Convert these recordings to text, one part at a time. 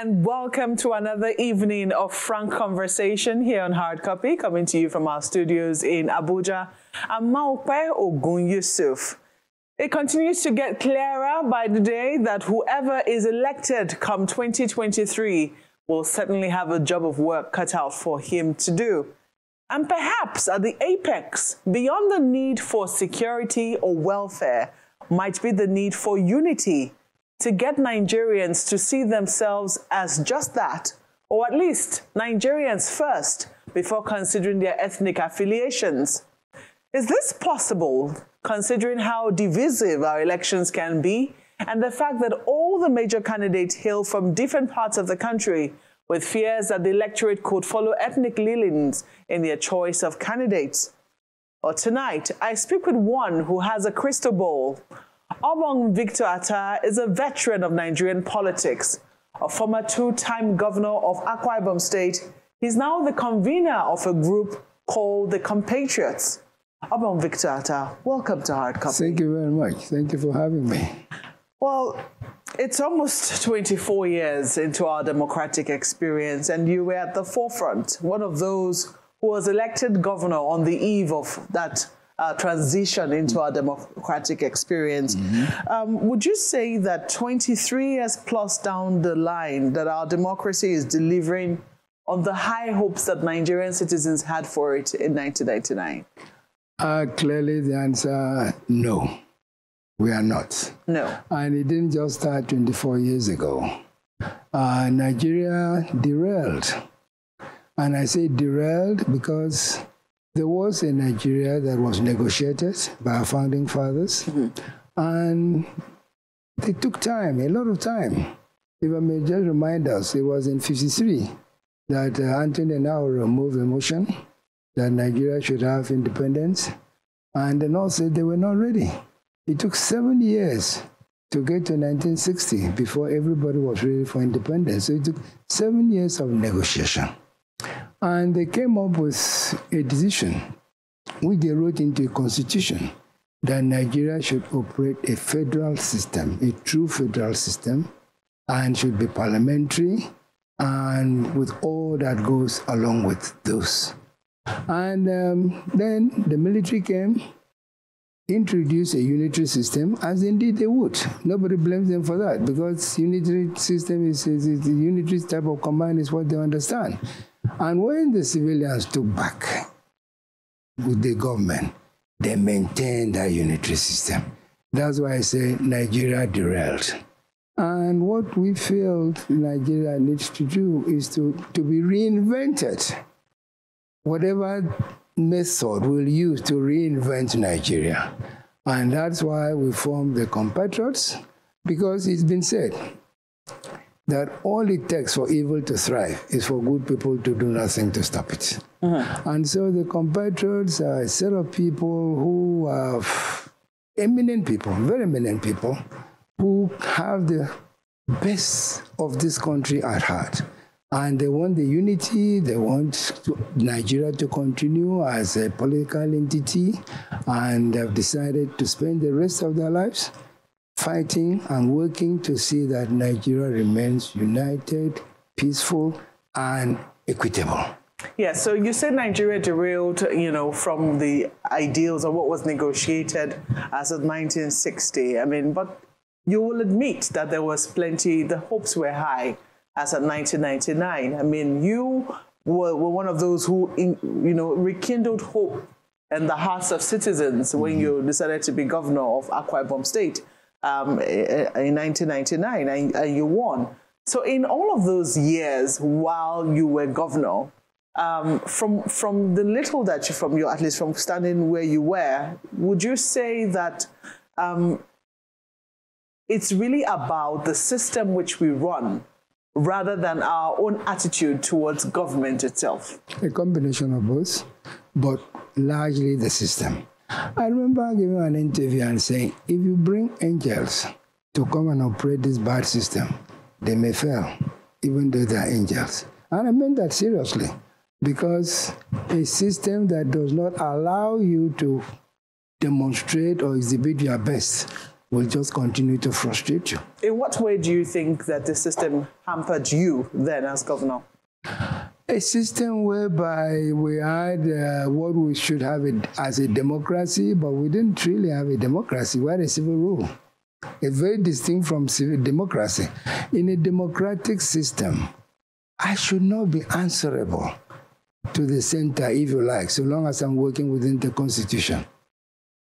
and welcome to another evening of frank conversation here on Hard Copy, coming to you from our studios in Abuja. I'm Ogun Yusuf. It continues to get clearer by the day that whoever is elected come 2023 will certainly have a job of work cut out for him to do. And perhaps at the apex, beyond the need for security or welfare, might be the need for unity to get Nigerians to see themselves as just that, or at least Nigerians first before considering their ethnic affiliations. Is this possible, considering how divisive our elections can be, and the fact that all the major candidates hail from different parts of the country, with fears that the electorate could follow ethnic leanings in their choice of candidates? Or tonight, I speak with one who has a crystal ball Obong Victor Attah is a veteran of Nigerian politics, a former two-time governor of Akwa Ibom State. He's now the convener of a group called the Compatriots. Obong Victor Attah, welcome to Hard Copy. Thank you very much. Thank you for having me. Well, it's almost 24 years into our democratic experience, and you were at the forefront, one of those who was elected governor on the eve of that uh, transition into our democratic experience. Mm-hmm. Um, would you say that 23 years plus down the line, that our democracy is delivering on the high hopes that Nigerian citizens had for it in 1999? Uh, clearly, the answer no. We are not. No. And it didn't just start 24 years ago. Uh, Nigeria derailed. And I say derailed because there was a Nigeria that was negotiated by our founding fathers, mm-hmm. and it took time, a lot of time. If I may just remind us, it was in 53 that uh, Anthony Enahoro moved a motion that Nigeria should have independence, and the North said they were not ready. It took seven years to get to 1960 before everybody was ready for independence. So it took seven years of negotiation. And they came up with a decision which they wrote into a constitution that Nigeria should operate a federal system, a true federal system, and should be parliamentary and with all that goes along with those. And um, then the military came, introduced a unitary system, as indeed they would. Nobody blames them for that because unitary system is, is, is the unitary type of command is what they understand. And when the civilians took back with the government, they maintained that unitary system. That's why I say Nigeria derailed. And what we feel Nigeria needs to do is to, to be reinvented. Whatever method we'll use to reinvent Nigeria. And that's why we formed the Compatriots, because it's been said that all it takes for evil to thrive is for good people to do nothing to stop it. Uh-huh. And so the compatriots are a set of people who are eminent people, very eminent people, who have the best of this country at heart. And they want the unity, they want to, Nigeria to continue as a political entity, and have decided to spend the rest of their lives fighting and working to see that Nigeria remains united, peaceful, and equitable. Yeah, so you said Nigeria derailed, you know, from the ideals of what was negotiated as of 1960. I mean, but you will admit that there was plenty, the hopes were high as of 1999. I mean, you were, were one of those who, in, you know, rekindled hope in the hearts of citizens when mm-hmm. you decided to be governor of Akwa Ibom State um, in 1999 and, and, you won. So in all of those years while you were governor, um, from from the little that you from your at least from standing where you were, would you say that um, it's really about the system which we run rather than our own attitude towards government itself? A combination of both, but largely the system. I remember giving an interview and saying, if you bring angels to come and operate this bad system, they may fail, even though they are angels. And I meant that seriously, because a system that does not allow you to demonstrate or exhibit your best will just continue to frustrate you. In what way do you think that the system hampered you then as governor? A system whereby we had uh, what we should have as a democracy, but we didn't really have a democracy. We had a civil rule. It's very distinct from civil democracy. In a democratic system, I should not be answerable to the center, if you like, so long as I'm working within the constitution.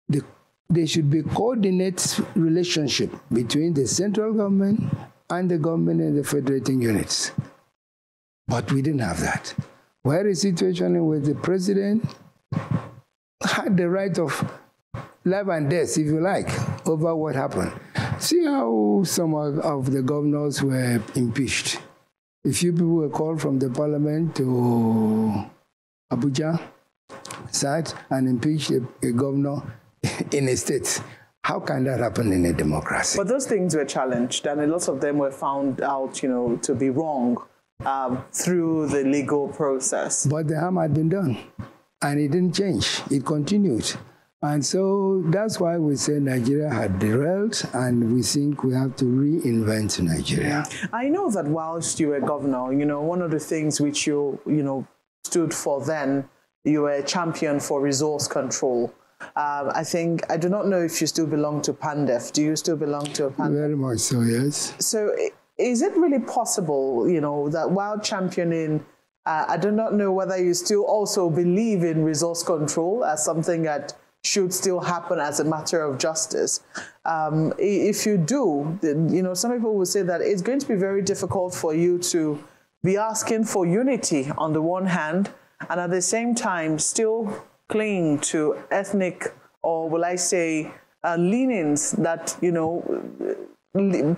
The, there should be coordinate relationship between the central government and the government and the federating units. But we didn't have that. Had a situation where the president had the right of life and death, if you like, over what happened. See how some of the governors were impeached. A few people were called from the parliament to Abuja, sat and impeached a, a governor in a state. How can that happen in a democracy? But those things were challenged, and a lot of them were found out, you know, to be wrong um, through the legal process. But the harm had been done, and it didn't change. It continued. And so that's why we say Nigeria had derailed, and we think we have to reinvent Nigeria. I know that whilst you were governor, you know, one of the things which you, you know, stood for then, you were a champion for resource control. Um, I think, I do not know if you still belong to PANDEF. Do you still belong to PANDEF? Very much so, yes. So is it really possible, you know, that while championing, uh, I do not know whether you still also believe in resource control as something that should still happen as a matter of justice. Um, if you do, you know, some people will say that it's going to be very difficult for you to be asking for unity on the one hand, and at the same time still cling to ethnic or will I say uh, leanings that you know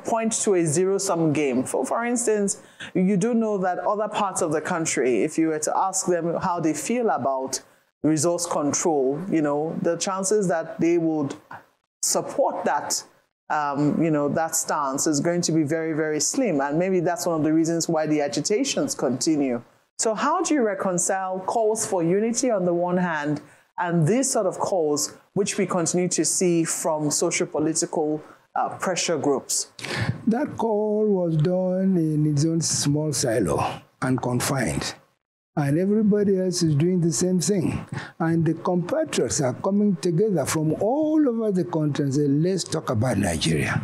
point to a zero-sum game. For, for instance, you do know that other parts of the country, if you were to ask them how they feel about resource control, you know, the chances that they would support that, um, you know, that stance is going to be very, very slim. And maybe that's one of the reasons why the agitations continue. So how do you reconcile calls for unity on the one hand and these sort of calls, which we continue to see from social political uh, pressure groups? That call was done in its own small silo and confined. And everybody else is doing the same thing. And the compatriots are coming together from all over the country and say, let's talk about Nigeria.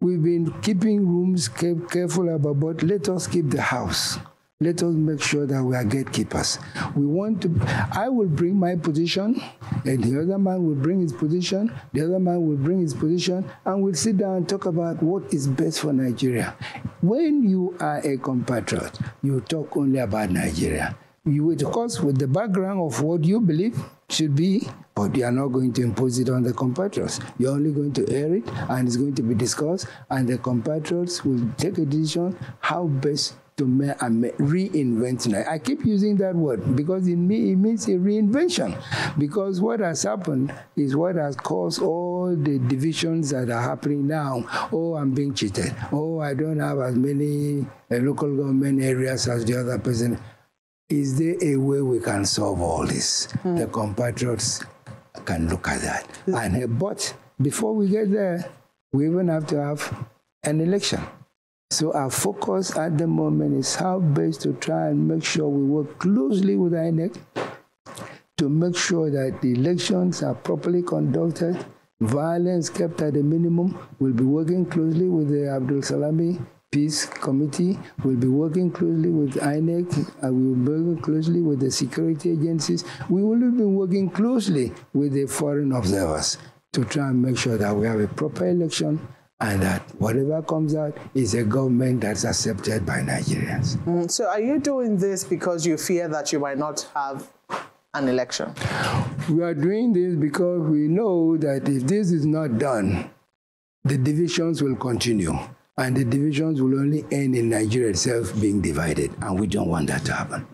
We've been keeping rooms careful about, but let us keep the house let us make sure that we are gatekeepers. We want to, I will bring my position, and the other man will bring his position, the other man will bring his position, and we'll sit down and talk about what is best for Nigeria. When you are a compatriot, you talk only about Nigeria. You, of course, with the background of what you believe should be, but you are not going to impose it on the compatriots. You're only going to air it, and it's going to be discussed, and the compatriots will take a decision how best to reinvent. I keep using that word because in me it, means a reinvention. Because what has happened is what has caused all the divisions that are happening now. Oh, I'm being cheated. Oh, I don't have as many uh, local government areas as the other person. Is there a way we can solve all this? Mm. The compatriots can look at that. And, uh, but before we get there, we even have to have an election. So our focus at the moment is how best to try and make sure we work closely with INEC to make sure that the elections are properly conducted, violence kept at a minimum. We'll be working closely with the Abdulsalami Peace Committee. We'll be working closely with INEC. And we will be working closely with the security agencies. We will be working closely with the foreign observers to try and make sure that we have a proper election and that whatever comes out is a government that's accepted by Nigerians. Mm, so, are you doing this because you fear that you might not have an election? We are doing this because we know that if this is not done, the divisions will continue. And the divisions will only end in Nigeria itself being divided. And we don't want that to happen.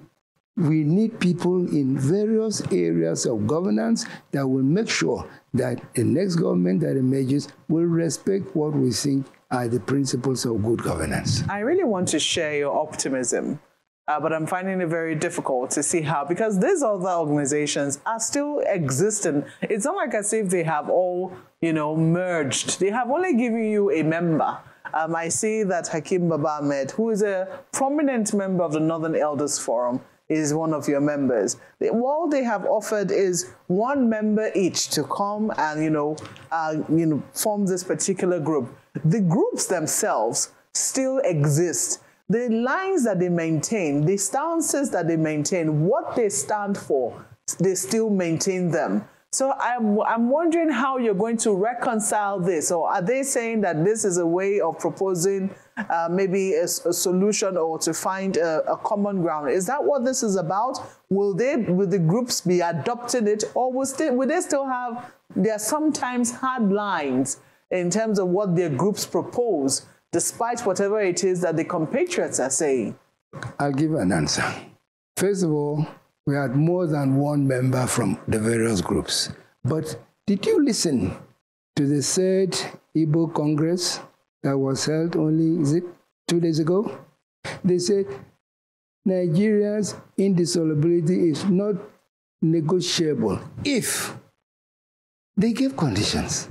We need people in various areas of governance that will make sure that the next government that emerges will respect what we think are the principles of good governance. I really want to share your optimism. Uh, but I'm finding it very difficult to see how, because these other organizations are still existing. It's not like as if they have all you know, merged. They have only given you a member. Um, I see that Hakeem Baba Ahmed, who is a prominent member of the Northern Elders Forum, is one of your members. All they have offered is one member each to come and you know, uh, you know, form this particular group. The groups themselves still exist. The lines that they maintain, the stances that they maintain, what they stand for, they still maintain them. So I'm, I'm wondering how you're going to reconcile this. Or are they saying that this is a way of proposing uh, maybe a, a, solution or to find a, a, common ground? Is that what this is about? Will they, will the groups be adopting it, or will, still, will they still have? their sometimes hard lines in terms of what their groups propose, despite whatever it is that the compatriots are saying. I'll give an answer. First of all, we had more than one member from the various groups. But did you listen to the third Igbo Congress that was held only, is it two days ago? They said Nigeria's indissolubility is not negotiable if they gave conditions.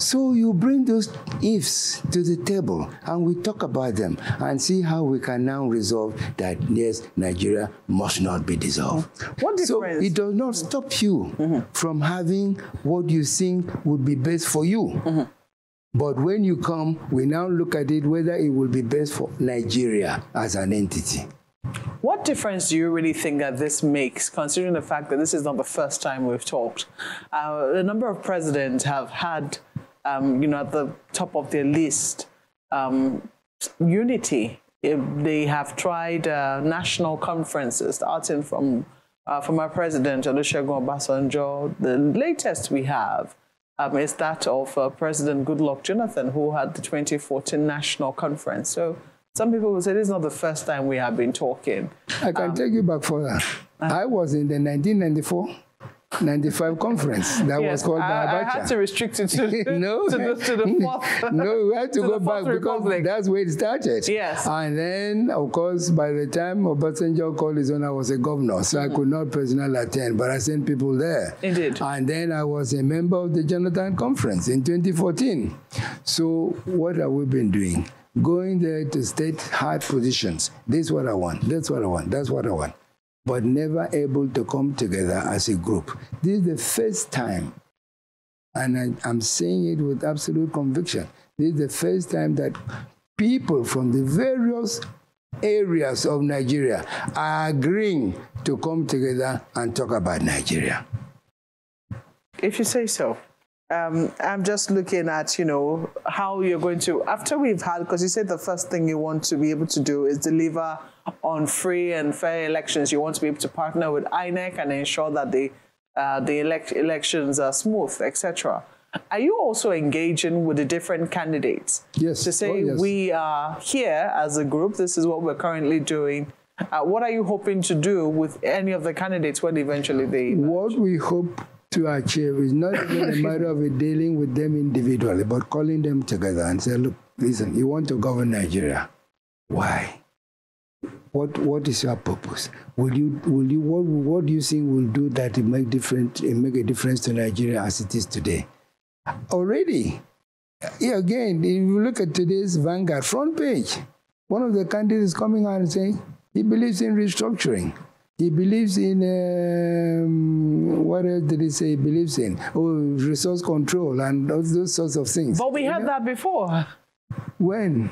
So you bring those ifs to the table and we talk about them and see how we can now resolve that yes, Nigeria must not be dissolved. What difference? So it does not stop you mm-hmm. from having what you think would be best for you. Mm-hmm. But when you come, we now look at it whether it will be best for Nigeria as an entity. What difference do you really think that this makes, considering the fact that this is not the first time we've talked? Uh, a number of presidents have had um, you know, at the top of their list, um, unity. They have tried uh, national conferences, starting from uh, from our president, Olusegun Obasanjo. The latest we have um, is that of uh, President Goodluck Jonathan, who had the 2014 national conference. So some people will say this is not the first time we have been talking. I can um, take you back for further. I was in the 1994 95 conference that was called I, I had to restrict it to, no, to, the, to the fourth. no, we had to, to go back Republic. because that's where it started. Yes. And then, of course, by the time Obasanjo called his own, I was a governor, so mm-hmm. I could not personally attend, but I sent people there. Indeed. And then I was a member of the Jonathan Conference in 2014. So what have we been doing? Going there to state hard positions. This is what I want. That's what I want. That's what I want but never able to come together as a group. This is the first time, and I, am saying it with absolute conviction, this is the first time that people from the various areas of Nigeria are agreeing to come together and talk about Nigeria. If you say so. Um, I'm just looking at, you know, how you're going to, after we've had, because you said the first thing you want to be able to do is deliver on free and fair elections. You want to be able to partner with INEC and ensure that the, uh, the elect elections are smooth, etc. Are you also engaging with the different candidates? Yes. To say, oh, yes. we are here as a group, this is what we're currently doing. Uh, what are you hoping to do with any of the candidates when eventually they emerge? What we hope to achieve is not even a matter of dealing with them individually, but calling them together and say, look, listen, you want to govern Nigeria. Why? What what is your purpose? Will you will you what what do you think will do that it make different it make a difference to Nigeria as it is today? Already, yeah, again, if you look at today's Vanguard front page, one of the candidates coming out and saying he believes in restructuring. He believes in um, what else did he say? He believes in oh resource control and those, those sorts of things. But we had know? that before. When?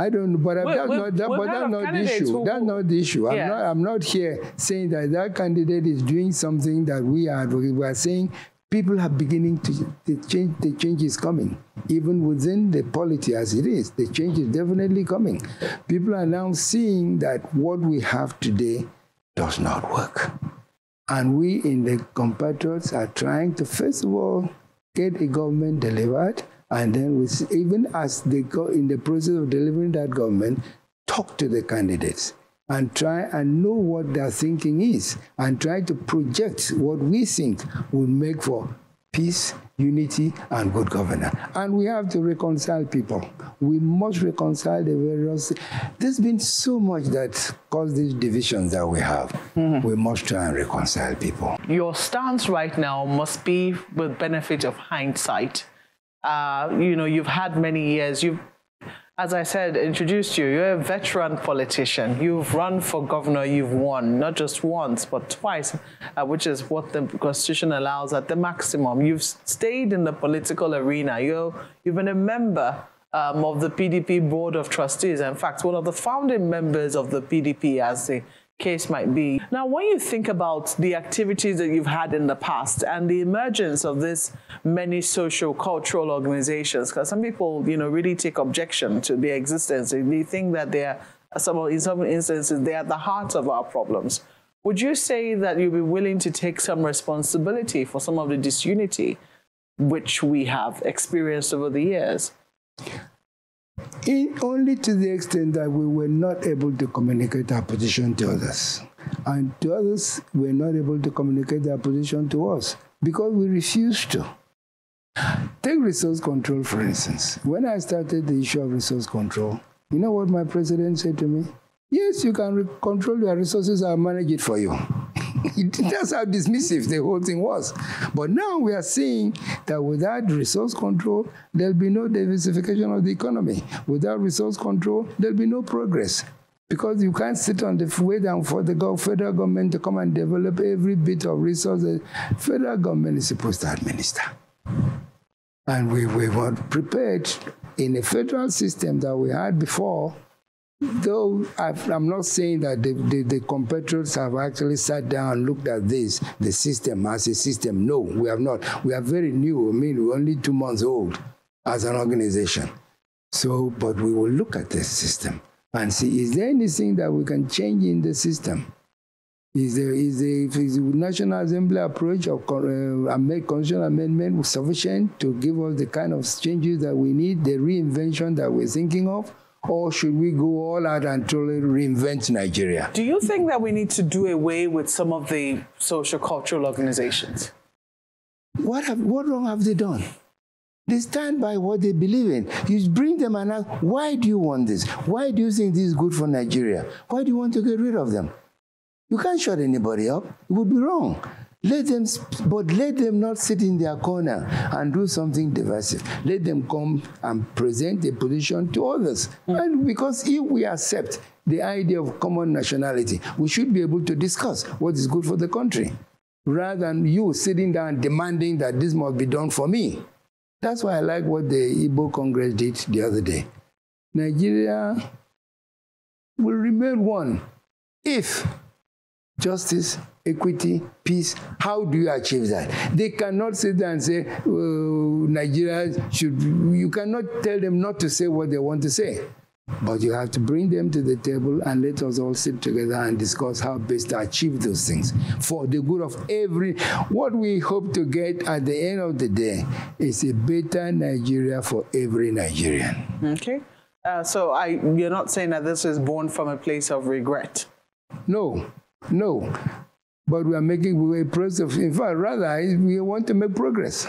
I don't know, but that's not, that, but that's not the issue. Who, that's not the issue. Yeah. I'm not. I'm not here saying that that candidate is doing something that we are. We are saying people are beginning to the change. The change is coming, even within the polity as it is. The change is definitely coming. People are now seeing that what we have today does not work. And we in the compatriots are trying to, first of all, get a government delivered, and then we, even as they go in the process of delivering that government, talk to the candidates and try and know what their thinking is and try to project what we think will make for peace, unity, and good governance. And we have to reconcile people. We must reconcile the various. There's been so much that caused these divisions that we have. Mm-hmm. We must try and reconcile people. Your stance right now must be with benefit of hindsight. Uh, you know, you've had many years. You've as I said, introduced you, you're a veteran politician. You've run for governor, you've won, not just once, but twice, uh, which is what the Constitution allows at the maximum. You've stayed in the political arena. you you've been a member um, of the PDP Board of Trustees. In fact, one of the founding members of the PDP as the case might be. Now, when you think about the activities that you've had in the past and the emergence of this many social cultural organizations, because some people, you know, really take objection to their existence. They think that they're some in some instances they're at the heart of our problems. Would you say that you'd be willing to take some responsibility for some of the disunity which we have experienced over the years? In only to the extent that we were not able to communicate our position to others. And to others, we were not able to communicate their position to us because we refused to. Take resource control, for instance. When I started the issue of resource control, you know what my president said to me? Yes, you can control your resources, I'll manage it for you. That's how dismissive the whole thing was. But now we are seeing that without resource control, there'll be no diversification of the economy. Without resource control, there'll be no progress. Because you can't sit on the down for the federal government to come and develop every bit of resources. Federal government is supposed to administer. And we, we were prepared in a federal system that we had before Though I'm not saying that the, the, the, compatriots have actually sat down and looked at this, the system as a system. No, we have not. We are very new. I mean, we're only two months old as an organization. So, but we will look at the system and see is there anything that we can change in the system? Is the, is the, is the National Assembly approach of uh, constitutional amendment sufficient to give us the kind of changes that we need, the reinvention that we're thinking of? Or should we go all out and totally reinvent Nigeria? Do you think that we need to do away with some of the social cultural organizations? What, have, what wrong have they done? They stand by what they believe in. You bring them and ask, why do you want this? Why do you think this is good for Nigeria? Why do you want to get rid of them? You can't shut anybody up. It would be wrong. Let them, but let them not sit in their corner and do something divisive. Let them come and present a position to others. And because if we accept the idea of common nationality, we should be able to discuss what is good for the country, rather than you sitting down demanding that this must be done for me. That's why I like what the Igbo Congress did the other day. Nigeria will remain one if justice, equity, peace. How do you achieve that? They cannot sit there and say, oh, Nigeria should, you cannot tell them not to say what they want to say. But you have to bring them to the table and let us all sit together and discuss how best to achieve those things for the good of every. What we hope to get at the end of the day is a better Nigeria for every Nigerian. Okay. Uh, so I, you're not saying that this is born from a place of regret? No, no. But we are making a process. In fact, rather, we want to make progress.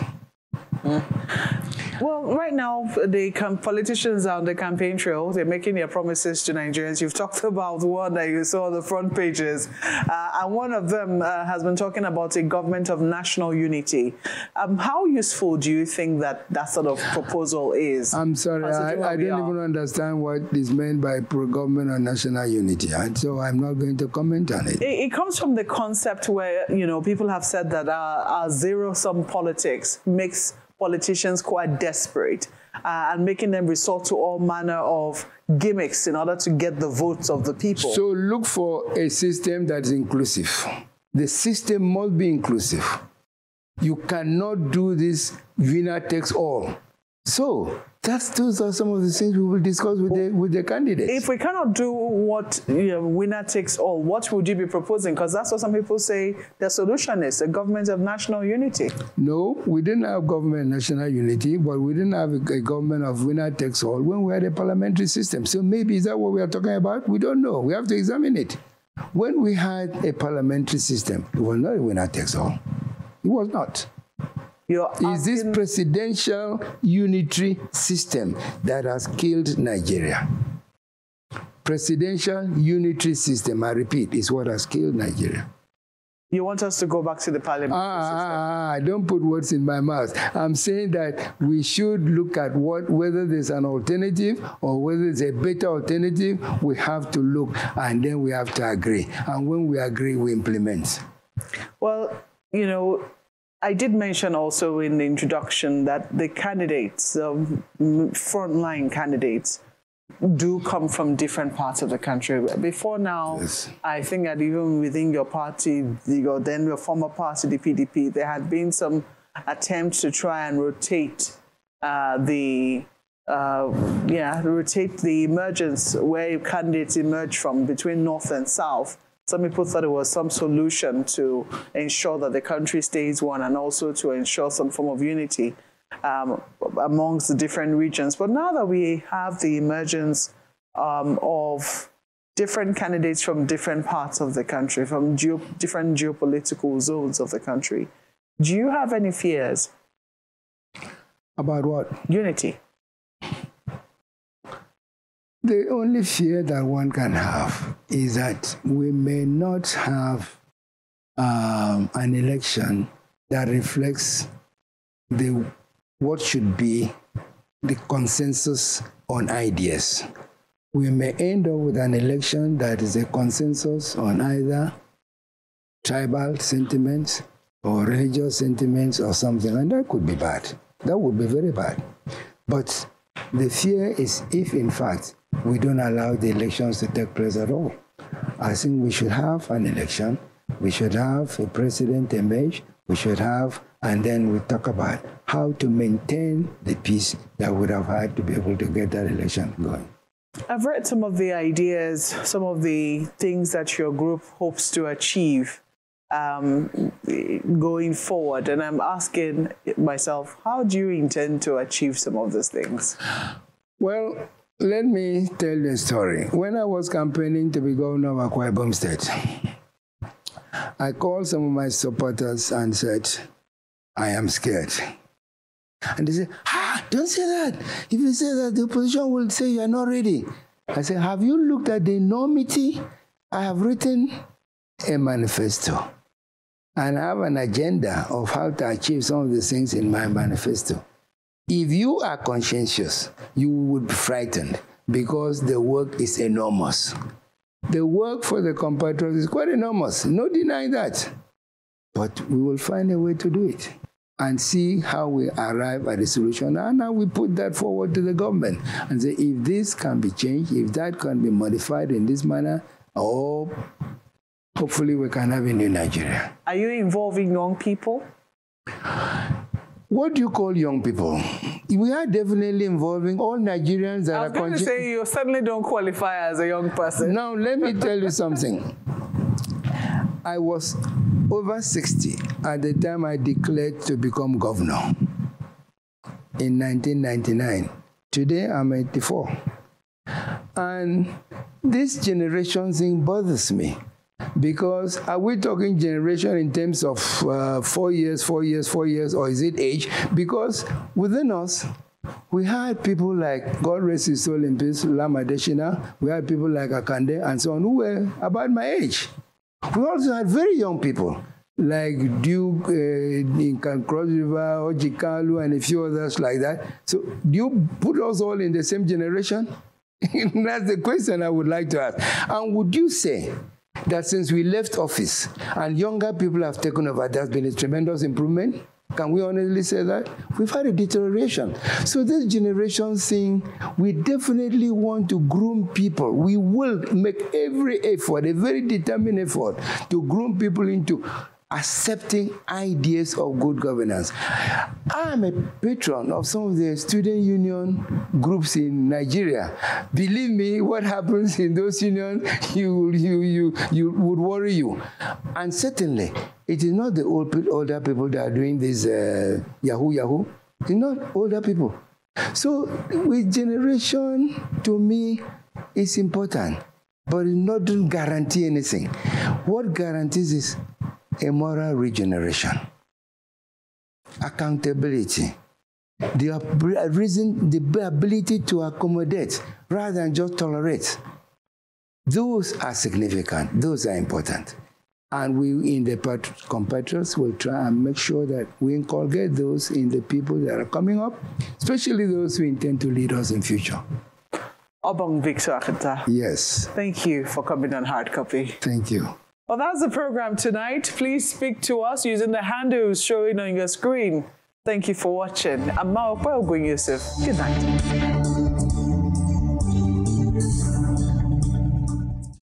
Well, right now, the politicians are on the campaign trail. They're making their promises to Nigerians. You've talked about one that you saw on the front pages, uh, and one of them uh, has been talking about a government of national unity. Um, how useful do you think that that sort of proposal is? I'm sorry, I, I don't even understand what is meant by pro-government and national unity, and so I'm not going to comment on it. It, it comes from the concept where you know people have said that our, our zero-sum politics makes politicians quite desperate uh, and making them resort to all manner of gimmicks in order to get the votes of the people. So look for a system that is inclusive. The system must be inclusive. You cannot do this winner takes all. So that's those are some of the things we will discuss with the with the candidates. If we cannot do what you know, winner takes all, what would you be proposing? Because that's what some people say the solution is a government of national unity. No, we didn't have government national unity, but we didn't have a, a government of winner takes all when we had a parliamentary system. So maybe is that what we are talking about? We don't know. We have to examine it. When we had a parliamentary system, it was not a winner takes all. It was not. Is this presidential unitary system that has killed Nigeria. Presidential unitary system, I repeat, is what has killed Nigeria. You want us to go back to the parliament? Ah, ah, ah, don't put words in my mouth. I'm saying that we should look at what whether there's an alternative or whether there's a better alternative. We have to look and then we have to agree. And when we agree, we implement. Well, you know, I did mention also in the introduction that the candidates, um, frontline candidates, do come from different parts of the country. Before now, yes. I think that even within your party, your then your former party, the PDP, there had been some attempts to try and rotate uh, the uh, yeah rotate the emergence where candidates emerge from between north and south. Some people thought it was some solution to ensure that the country stays one and also to ensure some form of unity um, amongst the different regions. But now that we have the emergence um, of different candidates from different parts of the country, from geo different geopolitical zones of the country, do you have any fears? About what? Unity. The only fear that one can have is that we may not have um, an election that reflects the what should be the consensus on ideas. We may end up with an election that is a consensus on either tribal sentiments or religious sentiments or something, and that could be bad. That would be very bad. But the fear is if, in fact, we don't allow the elections to take place at all. I think we should have an election. We should have a president emerge. We should have and then we talk about how to maintain the peace that would have had to be able to get that election going. I've read some of the ideas, some of the things that your group hopes to achieve um, going forward, and I'm asking myself, how do you intend to achieve some of these things? Well, let me tell the story. When I was campaigning to be governor of Akwa Ibom State, I called some of my supporters and said, I am scared. And they said, ah, don't say that. If you say that, the opposition will say you are not ready. I said, have you looked at the enormity? I have written a manifesto. And I have an agenda of how to achieve some of the things in my manifesto. If you are conscientious, you would be frightened because the work is enormous. The work for the compatriots is quite enormous. No denying that. But we will find a way to do it and see how we arrive at a solution. And now we put that forward to the government and say, if this can be changed, if that can be modified in this manner, or hopefully we can have a new Nigeria. Are you involving young people? What do you call young people? We are definitely involving all Nigerians that I was are. going to say you certainly don't qualify as a young person. Now let me tell you something. I was over 60 at the time I declared to become governor in 1999. Today I'm 84. And this generation thing bothers me because are we talking generation in terms of uh, four years, four years, four years, or is it age? Because within us, we had people like, God rest his soul in peace, Lam Adesina, we had people like Akande and so on who were about my age. We also had very young people like Duke uh, in Cross River, Orji Kalu, and a few others like that. So, do you put us all in the same generation? That's the question I would like to ask. And would you say that since we left office and younger people have taken over, there's been a tremendous improvement? Can we honestly say that? We've had a deterioration. So this generation thing, we definitely want to groom people. We will make every effort, a very determined effort to groom people into accepting ideas of good governance. I'm a patron of some of the student union groups in Nigeria. Believe me, what happens in those unions, you, you, you, you would worry you. And certainly, it is not the old, older people that are doing this uh, Yahoo Yahoo. It's not older people. So, with generation, to me, is important, but it doesn't guarantee anything. What guarantees is a moral regeneration. accountability, the reason, the ability to accommodate rather than just tolerate. Those are significant. Those are important. And we in the compatriots will try and make sure that we inculcate those in the people that are coming up, especially those who intend to lead us in future. Obong Victor. Yes. Thank you for coming on Hard Copy. Thank you. Well, that's the program tonight. Please speak to us using the handles showing on your screen. Thank you for watching. I'm Maupe Yusuf. Good night.